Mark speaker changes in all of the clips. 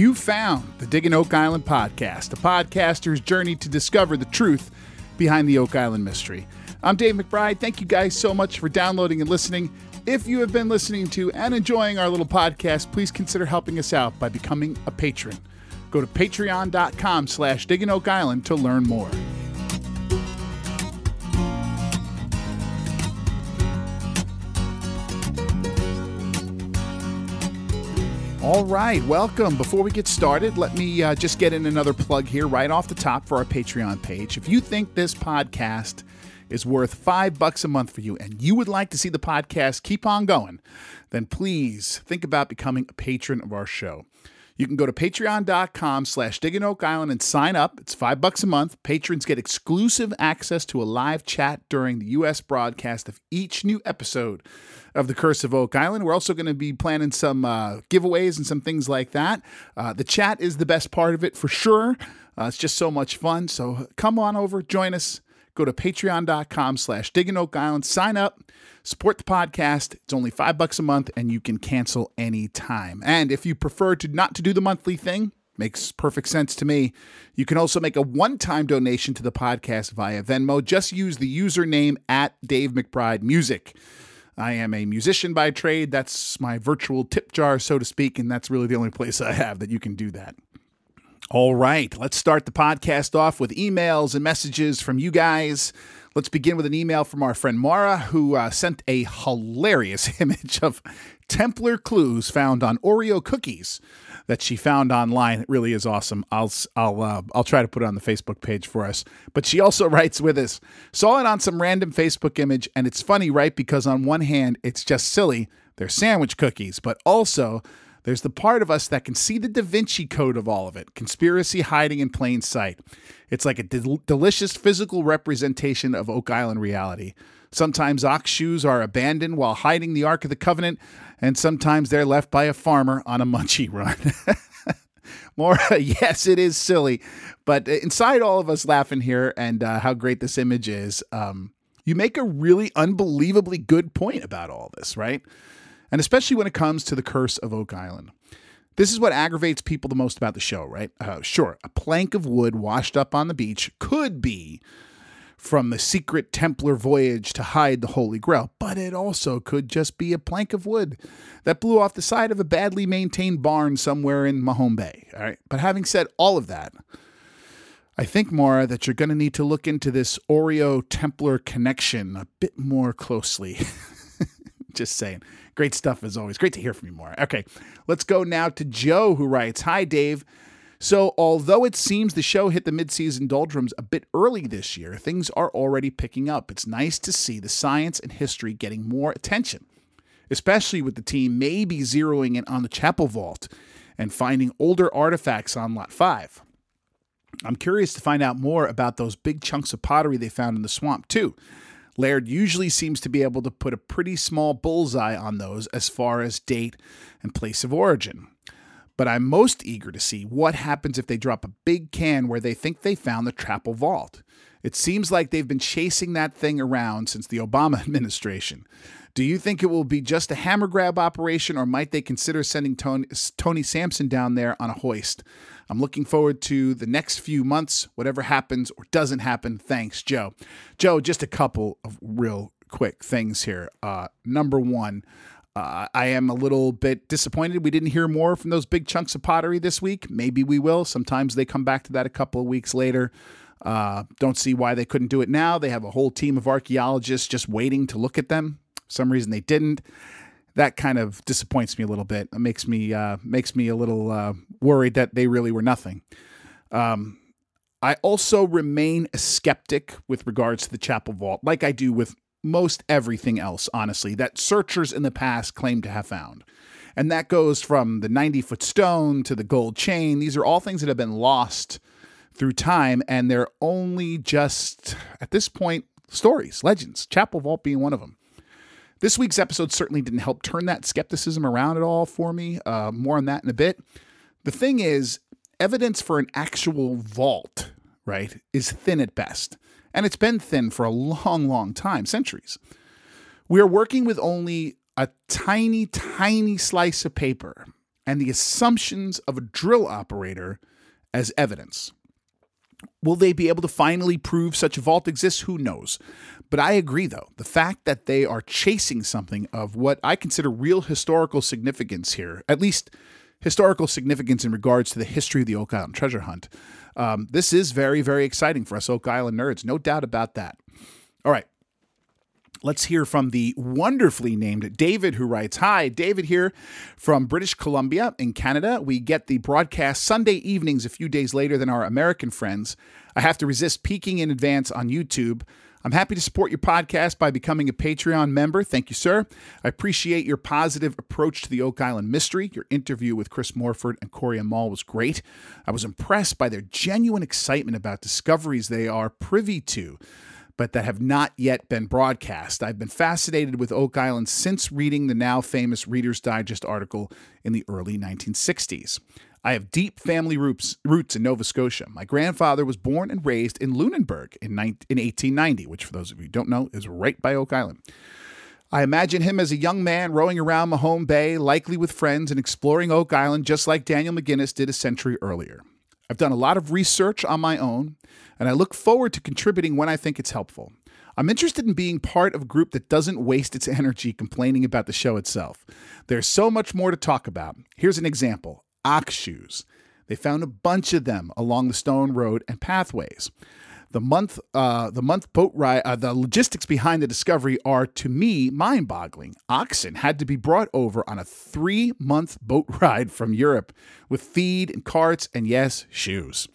Speaker 1: You found the Digging Oak Island podcast, a podcaster's journey to discover the truth behind the Oak Island mystery. I'm Dave McBride. Thank you guys so much for downloading and listening. If you have been listening to and enjoying our little podcast, please consider helping us out by becoming a patron. Go to patreon.com slash digging oak island to learn more. All right, welcome. Before we get started, let me uh, just get in another plug here right off the top for our Patreon page. If you think this podcast is worth five bucks a month for you and you would like to see the podcast keep on going, then please think about becoming a patron of our show. You can go to patreon.com slash digging oak island and sign up. It's five bucks a month. Patrons get exclusive access to a live chat during the U.S. broadcast of each new episode of The Curse of Oak Island. We're also going to be planning some uh, giveaways and some things like that. Uh, the chat is the best part of it for sure. Uh, it's just so much fun. So come on over, join us. Go to patreon.com slash digging oak island, sign up, support the podcast. It's only five bucks a month and you can cancel any time. And if you prefer to not to do the monthly thing, makes perfect sense to me. You can also make a one-time donation to the podcast via Venmo. Just use the username at Dave McBride Music. I am a musician by trade. That's my virtual tip jar, so to speak, and that's really the only place I have that you can do that. All right, let's start the podcast off with emails and messages from you guys. Let's begin with an email from our friend Mara, who uh, sent a hilarious image of Templar clues found on Oreo cookies that she found online. It really is awesome. I'll I'll uh, I'll try to put it on the Facebook page for us. But she also writes with us. Saw it on some random Facebook image, and it's funny, right? Because on one hand, it's just silly. They're sandwich cookies, but also there's the part of us that can see the Da Vinci Code of all of it conspiracy hiding in plain sight. It's like a del- delicious physical representation of Oak Island reality. Sometimes ox shoes are abandoned while hiding the Ark of the Covenant, and sometimes they're left by a farmer on a munchie run. More, yes, it is silly, but inside all of us laughing here and uh, how great this image is, um, you make a really unbelievably good point about all this, right? And especially when it comes to the curse of Oak Island. This is what aggravates people the most about the show, right? Uh, sure, a plank of wood washed up on the beach could be from the secret Templar voyage to hide the Holy Grail, but it also could just be a plank of wood that blew off the side of a badly maintained barn somewhere in Mahone Bay. All right. But having said all of that, I think, Mara, that you're going to need to look into this Oreo Templar connection a bit more closely. just saying. Great stuff as always. Great to hear from you more. Okay, let's go now to Joe, who writes Hi, Dave. So, although it seems the show hit the midseason doldrums a bit early this year, things are already picking up. It's nice to see the science and history getting more attention, especially with the team maybe zeroing in on the Chappell vault and finding older artifacts on Lot 5. I'm curious to find out more about those big chunks of pottery they found in the swamp, too. Laird usually seems to be able to put a pretty small bullseye on those as far as date and place of origin. But I'm most eager to see what happens if they drop a big can where they think they found the Chappell Vault. It seems like they've been chasing that thing around since the Obama administration. Do you think it will be just a hammer grab operation, or might they consider sending Tony, Tony Sampson down there on a hoist? I'm looking forward to the next few months, whatever happens or doesn't happen. Thanks, Joe. Joe, just a couple of real quick things here. Uh, number one, uh, I am a little bit disappointed we didn't hear more from those big chunks of pottery this week. Maybe we will. Sometimes they come back to that a couple of weeks later. Uh, don't see why they couldn't do it now. They have a whole team of archaeologists just waiting to look at them. For some reason they didn't that kind of disappoints me a little bit. It makes me uh, makes me a little uh, worried that they really were nothing. Um, I also remain a skeptic with regards to the Chappell vault, like I do with most everything else, honestly, that searchers in the past claim to have found. And that goes from the 90 foot stone to the gold chain. These are all things that have been lost through time, and they're only just, at this point, stories, legends, Chappell vault being one of them. This week's episode certainly didn't help turn that skepticism around at all for me. Uh, more on that in a bit. The thing is, evidence for an actual vault, right, is thin at best. And it's been thin for a long, long time, centuries. We are working with only a tiny, tiny slice of paper. and the assumptions of a drill operator as evidence. Will they be able to finally prove such a vault exists? Who knows? But I agree, though. The fact that they are chasing something of what I consider real historical significance here, at least historical significance in regards to the history of the Oak Island treasure hunt, um, this is very, very exciting for us Oak Island nerds. No doubt about that. All right. Let's hear from the wonderfully named David, who writes Hi, David here from British Columbia in Canada. We get the broadcast Sunday evenings a few days later than our American friends. I have to resist peeking in advance on YouTube. I'm happy to support your podcast by becoming a Patreon member. Thank you, sir. I appreciate your positive approach to the Oak Island mystery. Your interview with Chris Morford and Corey Amal was great. I was impressed by their genuine excitement about discoveries they are privy to but that have not yet been broadcast. I've been fascinated with Oak Island since reading the now famous Reader's Digest article in the early 1960s. I have deep family roots, roots in Nova Scotia. My grandfather was born and raised in Lunenburg in, 19, in 1890, which, for those of you who don't know, is right by Oak Island. I imagine him as a young man rowing around Mahone Bay, likely with friends, and exploring Oak Island just like Daniel McGinnis did a century earlier. I've done a lot of research on my own, and I look forward to contributing when I think it's helpful. I'm interested in being part of a group that doesn't waste its energy complaining about the show itself. There's so much more to talk about. Here's an example ox shoes. They found a bunch of them along the stone road and pathways. The month, uh, the month boat ride, uh, the logistics behind the discovery are, to me, mind-boggling. Oxen had to be brought over on a three-month boat ride from Europe with feed and carts and yes, shoes.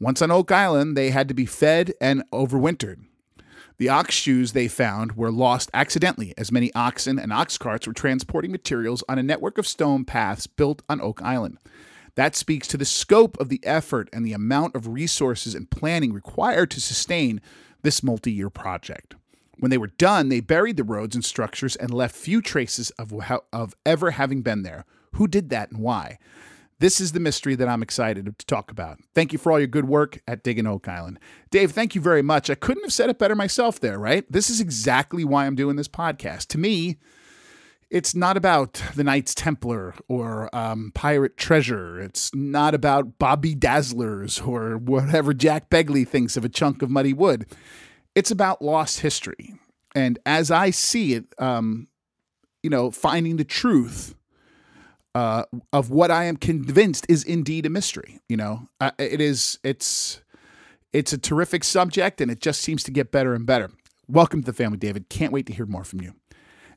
Speaker 1: Once on Oak Island, they had to be fed and overwintered. The ox shoes they found were lost accidentally, as many oxen and ox carts were transporting materials on a network of stone paths built on Oak Island. That speaks to the scope of the effort and the amount of resources and planning required to sustain this multi year project. When they were done, they buried the roads and structures and left few traces of, how, of ever having been there. Who did that and why? This is the mystery that I'm excited to talk about. Thank you for all your good work at Digging Oak Island. Dave, thank you very much. I couldn't have said it better myself there, right? This is exactly why I'm doing this podcast. To me, it's not about the Knights Templar or um, Pirate Treasure. It's not about Bobby Dazzlers or whatever Jack Begley thinks of a chunk of muddy wood. It's about lost history. And as I see it, um, you know, finding the truth uh, of what I am convinced is indeed a mystery. You know, uh, it is. It's it's a terrific subject, and it just seems to get better and better. Welcome to the family, David. Can't wait to hear more from you.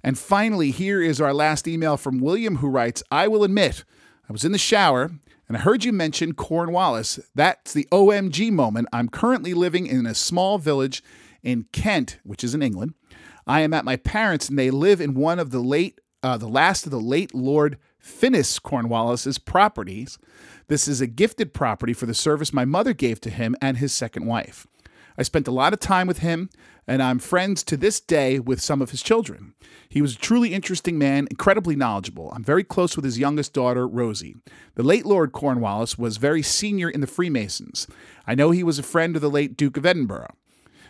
Speaker 1: And finally, here is our last email from William, who writes I will admit, I was in the shower and I heard you mention Cornwallis. That's the OMG moment. I'm currently living in a small village in Kent, which is in England. I am at my parents' and they live in one of the late, uh, the last of the late Lord Fiennes Cornwallis's properties. This is a gifted property for the service my mother gave to him and his second wife. I spent a lot of time with him, and I'm friends to this day with some of his children. He was a truly interesting man, incredibly knowledgeable. I'm very close with his youngest daughter, Rosie. The late Lord Cornwallis was very senior in the Freemasons. I know he was a friend of the late Duke of Edinburgh.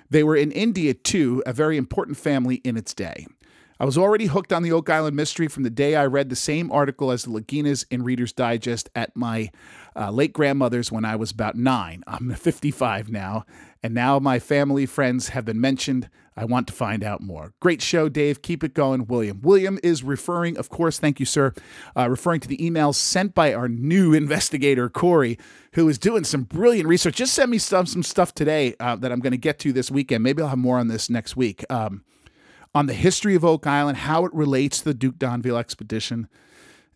Speaker 1: They were in India, too, a very important family in its day. I was already hooked on the Oak Island mystery from the day I read the same article as the Laginas in Reader's Digest at my uh, late grandmother's when I was about nine. I'm 55 now, and now my family friends have been mentioned. I want to find out more. Great show, Dave. Keep it going, William. William is referring, of course, thank you, sir, uh, referring to the emails sent by our new investigator, Corey, who is doing some brilliant research. Just sent me some, some stuff today uh, that I'm going to get to this weekend. Maybe I'll have more on this next week. Um, on the history of Oak Island, how it relates to the Duke d'Anville expedition,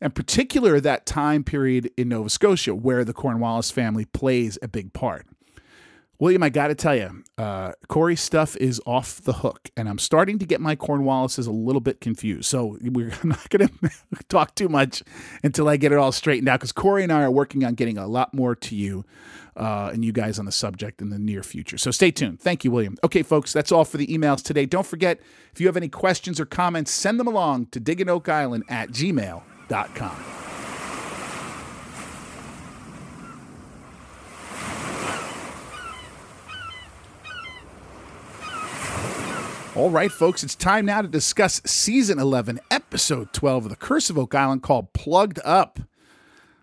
Speaker 1: and particular that time period in Nova Scotia where the Cornwallis family plays a big part. William, I got to tell you, uh, Corey's stuff is off the hook, and I'm starting to get my Cornwallises a little bit confused. So we're not going to talk too much until I get it all straightened out because Corey and I are working on getting a lot more to you uh, and you guys on the subject in the near future. So stay tuned. Thank you, William. Okay, folks, that's all for the emails today. Don't forget, if you have any questions or comments, send them along to digginoakisland at gmail.com. All right, folks, it's time now to discuss season 11, episode 12 of The Curse of Oak Island called Plugged Up.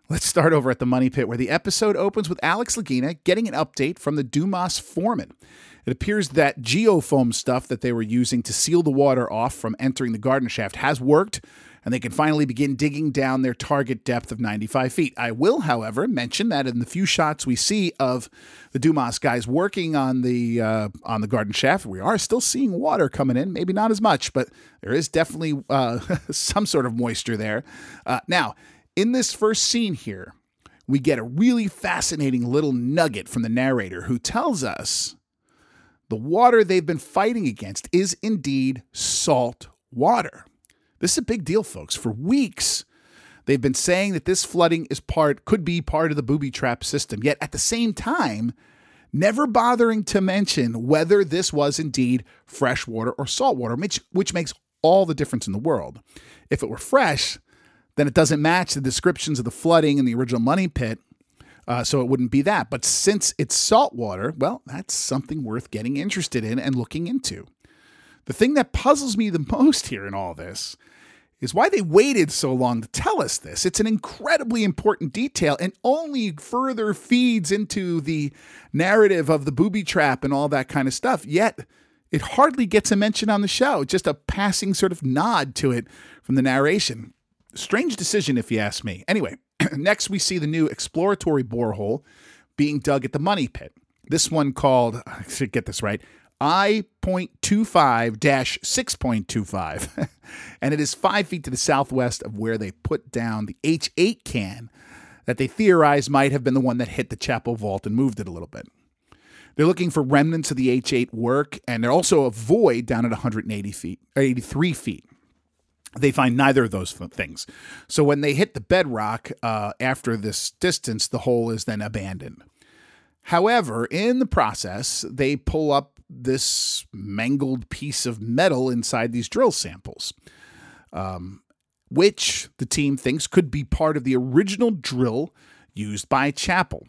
Speaker 1: Let's start over at the Money Pit, where the episode opens with Alex Lagina getting an update from the Dumas foreman. It appears that geofoam stuff that they were using to seal the water off from entering the garden shaft has worked, and they can finally begin digging down their target depth of 95 feet. I will, however, mention that in the few shots we see of the Dumas guys working on the uh, on the garden shaft, we are still seeing water coming in. Maybe not as much, but there is definitely uh, some sort of moisture there. Uh, now in this first scene here, we get a really fascinating little nugget from the narrator who tells us the water they've been fighting against is indeed salt water. This is a big deal, folks. For weeks, they've been saying that this flooding is part could be part of the booby trap system. Yet at the same time, never bothering to mention whether this was indeed fresh water or salt water, which, which makes all the difference in the world. If it were fresh, then it doesn't match the descriptions of the flooding in the original money pit. Uh, so it wouldn't be that. But since it's salt water, well, that's something worth getting interested in and looking into. The thing that puzzles me the most here in all this is why they waited so long to tell us this. It's an incredibly important detail and only further feeds into the narrative of the booby trap and all that kind of stuff. Yet, it hardly gets a mention on the show, just a passing sort of nod to it from the narration. Strange decision, if you ask me. Anyway, next we see the new exploratory borehole being dug at the Money Pit. This one called, I should get this right, I.25 6.25. and it is five feet to the southwest of where they put down the H8 can that they theorize might have been the one that hit the chapel vault and moved it a little bit. They're looking for remnants of the H8 work, and they're also a void down at 180 feet, 83 feet they find neither of those things. So when they hit the bedrock uh, after this distance, the hole is then abandoned. However, in the process, they pull up this mangled piece of metal inside these drill samples, um, which the team thinks could be part of the original drill used by Chappell.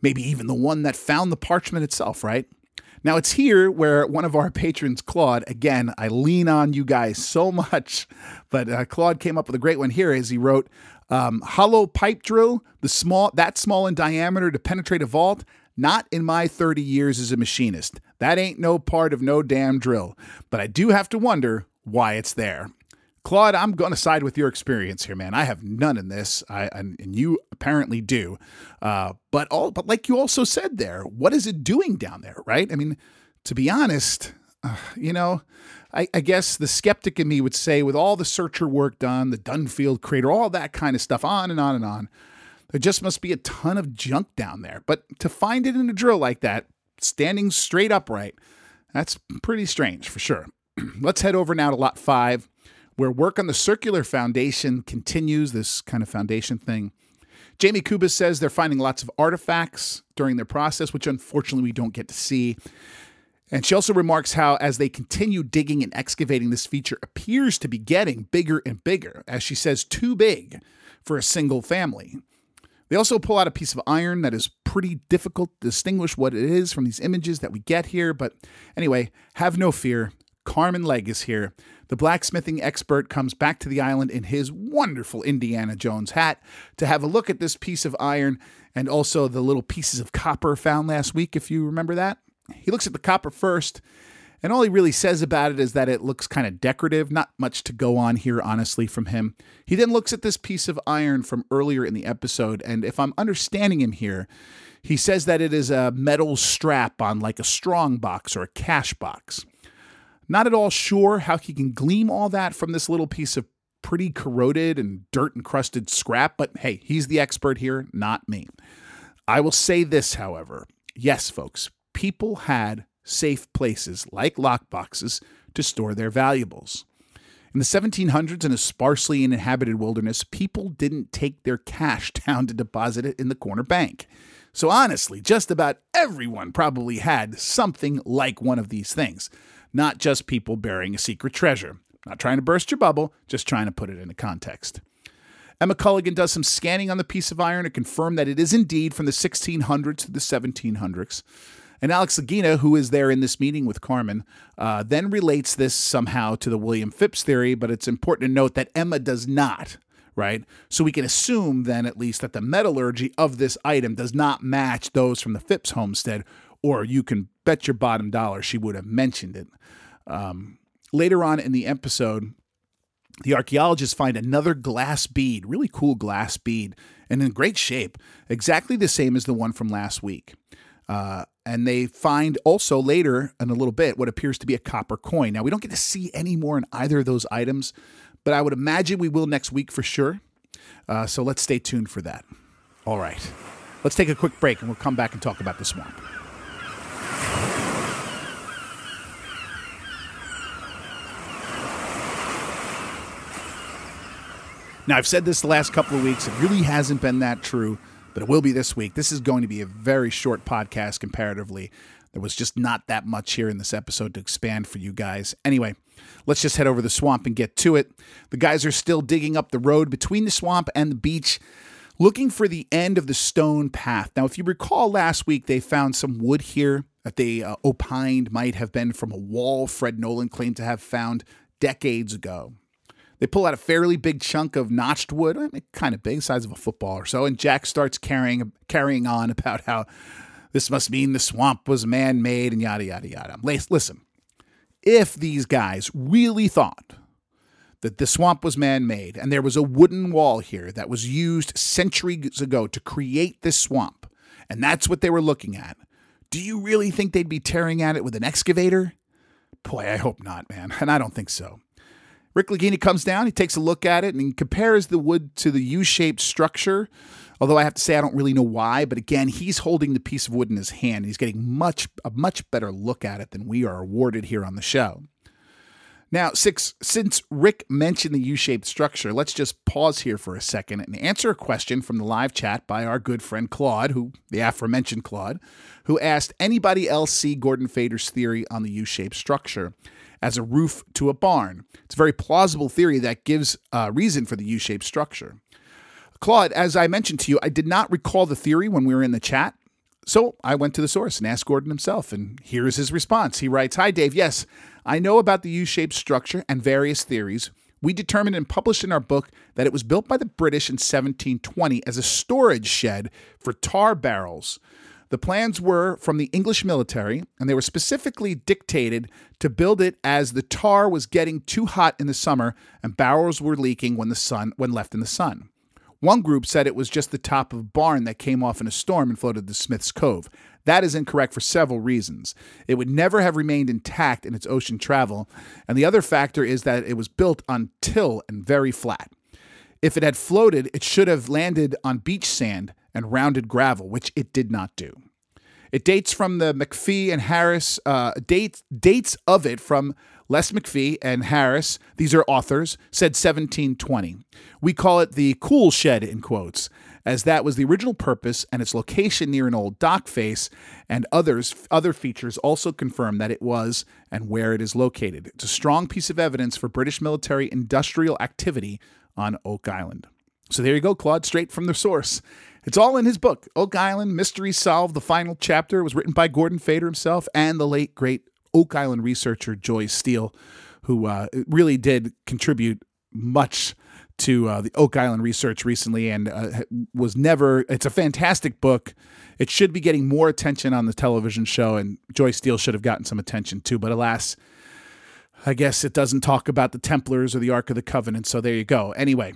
Speaker 1: Maybe even the one that found the parchment itself, right? Now it's here where one of our patrons, Claude, again, I lean on you guys so much, but uh, Claude came up with a great one here as he wrote, um, hollow pipe drill, the small that small in diameter to penetrate a vault. Not in my 30 years as a machinist. That ain't no part of no damn drill. But I do have to wonder why it's there. Claude, I'm going to side with your experience here, man. I have none in this, I, and, and you apparently do. Uh, but all, but like you also said there, what is it doing down there, right? I mean, to be honest, uh, you know, I, I, guess the skeptic in me would say, with all the searcher work done, the Dunfield crater, all that kind of stuff, on and on and on, there just must be a ton of junk down there. But to find it in a drill like that, standing straight upright, that's pretty strange for sure. Let's head over now to lot five where work on the circular foundation continues, this kind of foundation thing. Jamie Kubas says they're finding lots of artifacts during their process, which unfortunately we don't get to see. And she also remarks how, as they continue digging and excavating, this feature appears to be getting bigger and bigger, as she says, too big for a single family. They also pull out a piece of iron that is pretty difficult to distinguish what it is from these images that we get here. But anyway, have no fear. Carmen Legg is here the blacksmithing expert comes back to the island in his wonderful Indiana Jones hat to have a look at this piece of iron and also the little pieces of copper found last week, if you remember that. He looks at the copper first, and all he really says about it is that it looks kind of decorative. Not much to go on here, honestly, from him. He then looks at this piece of iron from earlier in the episode, and if I'm understanding him here, he says that it is a metal strap on like a strong box or a cash box. Not at all sure how he can glean all that from this little piece of pretty corroded and dirt encrusted scrap, but hey, he's the expert here, not me. I will say this, however. Yes, folks, people had safe places like lockboxes to store their valuables. In the 1700s, in a sparsely inhabited wilderness, people didn't take their cash down to deposit it in the corner bank. So, honestly, just about everyone probably had something like one of these things not just people burying a secret treasure. Not trying to burst your bubble, just trying to put it into context. Emma Culligan does some scanning on the piece of iron to confirm that it is indeed from the 1600s to the 1700s. And Alex Lagina, who is there in this meeting with Carmen, uh, then relates this somehow to the William Phips theory, but it's important to note that Emma does not right? So we can assume then at least that the metallurgy of this item does not match those from the Phips homestead, or you can bet your bottom dollar she would have mentioned it. Um, later on in the episode, the archaeologists find another glass bead, really cool glass bead, and in great shape, exactly the same as the one from last week. Uh, and they find also later in a little bit what appears to be a copper coin. Now, we don't get to see any more in either of those items, but I would imagine we will next week for sure. Uh, so let's stay tuned for that. All right. Let's take a quick break and we'll come back and talk about the swamp. Now, I've said this the last couple of weeks. It really hasn't been that true, but it will be this week. This is going to be a very short podcast comparatively. There was just not that much here in this episode to expand for you guys. Anyway, let's just head over the swamp and get to it. The guys are still digging up the road between the swamp and the beach, looking for the end of the stone path. Now, if you recall last week, they found some wood here that they uh, opined might have been from a wall Fred Nolan claimed to have found decades ago. They pull out a fairly big chunk of notched wood, I mean, kind of big, size of a football or so, and Jack starts carrying carrying on about how this must mean the swamp was man-made and yada yada yada. Listen, if these guys really thought that the swamp was man-made and there was a wooden wall here that was used centuries ago to create this swamp, and that's what they were looking at, do you really think they'd be tearing at it with an excavator? Boy, I hope not, man. And I don't think so. Rick Lagina comes down, he takes a look at it, and he compares the wood to the U shaped structure. Although I have to say I don't really know why, but again, he's holding the piece of wood in his hand. And he's getting much a much better look at it than we are awarded here on the show. Now, six, since Rick mentioned the U shaped structure, let's just pause here for a second and answer a question from the live chat by our good friend Claude, who the aforementioned Claude, who asked anybody else see Gordon Fader's theory on the U shaped structure as a roof to a barn. It's a very plausible theory that gives uh, reason for the U shaped structure. Claude, as I mentioned to you, I did not recall the theory when we were in the chat. So I went to the source and asked Gordon himself, and here's his response. He writes Hi, Dave. Yes, I know about the U shaped structure and various theories. We determined and published in our book that it was built by the British in 1720 as a storage shed for tar barrels. The plans were from the English military, and they were specifically dictated to build it as the tar was getting too hot in the summer and barrels were leaking when the sun when left in the sun. One group said it was just the top of a barn that came off in a storm and floated to Smith's Cove. That is incorrect for several reasons. It would never have remained intact in its ocean travel, and the other factor is that it was built on till and very flat. If it had floated, it should have landed on beach sand and rounded gravel, which it did not do. It dates from the MacPhie and Harris uh, dates dates of it from Les MacPhie and Harris. These are authors said 1720. We call it the cool shed in quotes, as that was the original purpose, and its location near an old dock face and others other features also confirm that it was and where it is located. It's a strong piece of evidence for British military industrial activity on Oak Island. So there you go, Claude, straight from the source. It's all in his book, Oak Island Mystery Solved. The final chapter was written by Gordon Fader himself and the late, great Oak Island researcher Joy Steele, who uh, really did contribute much to uh, the Oak Island research recently and uh, was never, it's a fantastic book. It should be getting more attention on the television show, and Joy Steele should have gotten some attention too. But alas, I guess it doesn't talk about the Templars or the Ark of the Covenant. So there you go. Anyway,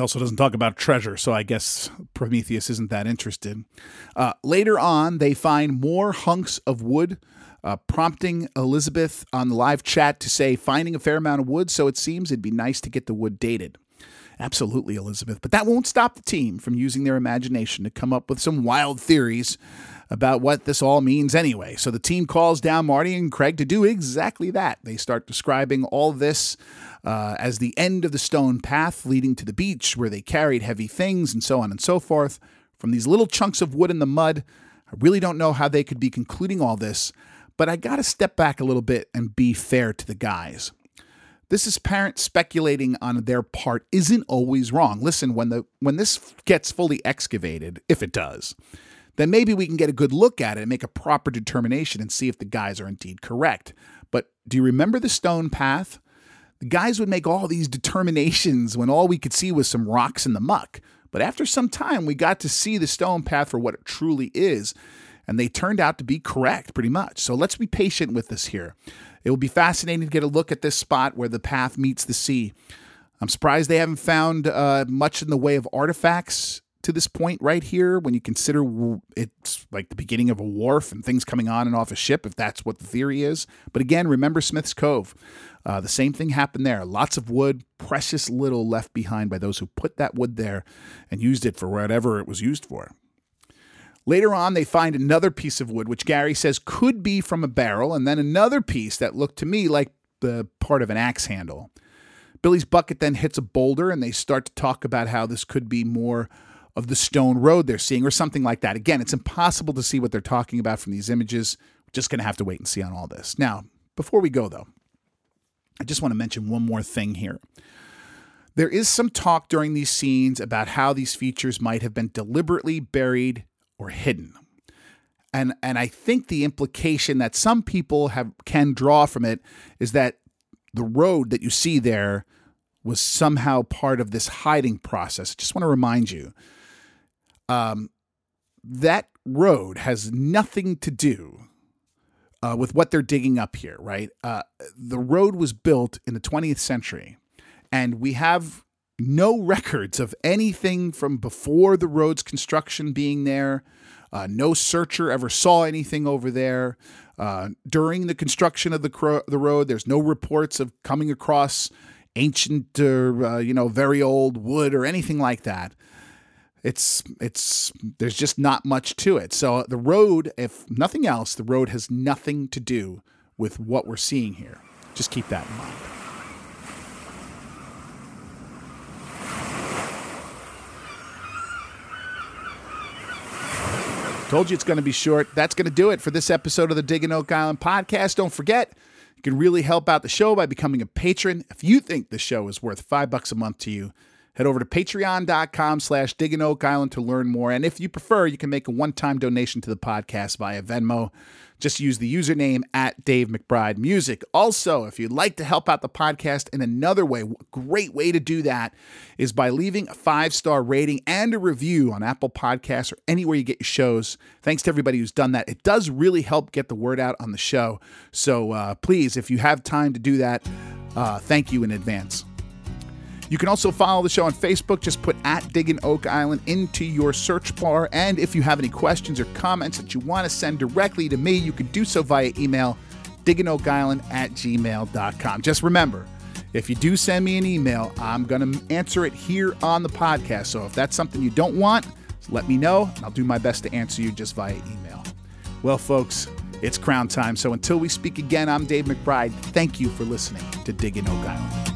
Speaker 1: also doesn't talk about treasure, so I guess Prometheus isn't that interested. Uh, later on, they find more hunks of wood, uh, prompting Elizabeth on the live chat to say, finding a fair amount of wood, so it seems it'd be nice to get the wood dated. Absolutely, Elizabeth. But that won't stop the team from using their imagination to come up with some wild theories about what this all means anyway. So the team calls down Marty and Craig to do exactly that. They start describing all this uh, as the end of the stone path leading to the beach where they carried heavy things and so on and so forth. From these little chunks of wood in the mud, I really don't know how they could be concluding all this, but I got to step back a little bit and be fair to the guys. This is parents speculating on their part isn't always wrong. Listen, when the when this gets fully excavated, if it does, then maybe we can get a good look at it and make a proper determination and see if the guys are indeed correct. But do you remember the stone path? the guys would make all these determinations when all we could see was some rocks in the muck. But after some time, we got to see the stone path for what it truly is, and they turned out to be correct pretty much. So let's be patient with this here. It will be fascinating to get a look at this spot where the path meets the sea. I'm surprised they haven't found uh, much in the way of artifacts to this point right here when you consider it's like the beginning of a wharf and things coming on and off a ship, if that's what the theory is. But again, remember Smith's Cove. Uh, the same thing happened there. Lots of wood, precious little left behind by those who put that wood there and used it for whatever it was used for. Later on, they find another piece of wood, which Gary says could be from a barrel, and then another piece that looked to me like the part of an axe handle. Billy's bucket then hits a boulder, and they start to talk about how this could be more of the stone road they're seeing, or something like that. Again, it's impossible to see what they're talking about from these images. We're just going to have to wait and see on all this. Now, before we go, though, I just want to mention one more thing here. There is some talk during these scenes about how these features might have been deliberately buried or hidden. And and I think the implication that some people have can draw from it is that the road that you see there was somehow part of this hiding process. I just want to remind you um, that road has nothing to do uh, with what they're digging up here, right? Uh, the road was built in the 20th century, and we have no records of anything from before the road's construction being there. Uh, no searcher ever saw anything over there. Uh, during the construction of the, cro- the road, there's no reports of coming across ancient or uh, you know very old wood or anything like that it's it's there's just not much to it. So the road, if nothing else, the road has nothing to do with what we're seeing here. Just keep that in mind. Told you it's going to be short. That's going to do it for this episode of the Digging Oak Island podcast. Don't forget, you can really help out the show by becoming a patron. If you think the show is worth five bucks a month to you, Head over to patreon.com slash digging oak island to learn more. And if you prefer, you can make a one-time donation to the podcast via Venmo. Just use the username at Dave McBride Music. Also, if you'd like to help out the podcast in another way, great way to do that is by leaving a five star rating and a review on Apple Podcasts or anywhere you get your shows. Thanks to everybody who's done that. It does really help get the word out on the show. So uh, please, if you have time to do that, uh, thank you in advance. You can also follow the show on Facebook. Just put at Digging Oak Island into your search bar. And if you have any questions or comments that you want to send directly to me, you can do so via email, diggingoakisland at gmail.com. Just remember, if you do send me an email, I'm going to answer it here on the podcast. So if that's something you don't want, let me know, and I'll do my best to answer you just via email. Well, folks, it's crown time. So until we speak again, I'm Dave McBride. Thank you for listening to Digging Oak Island.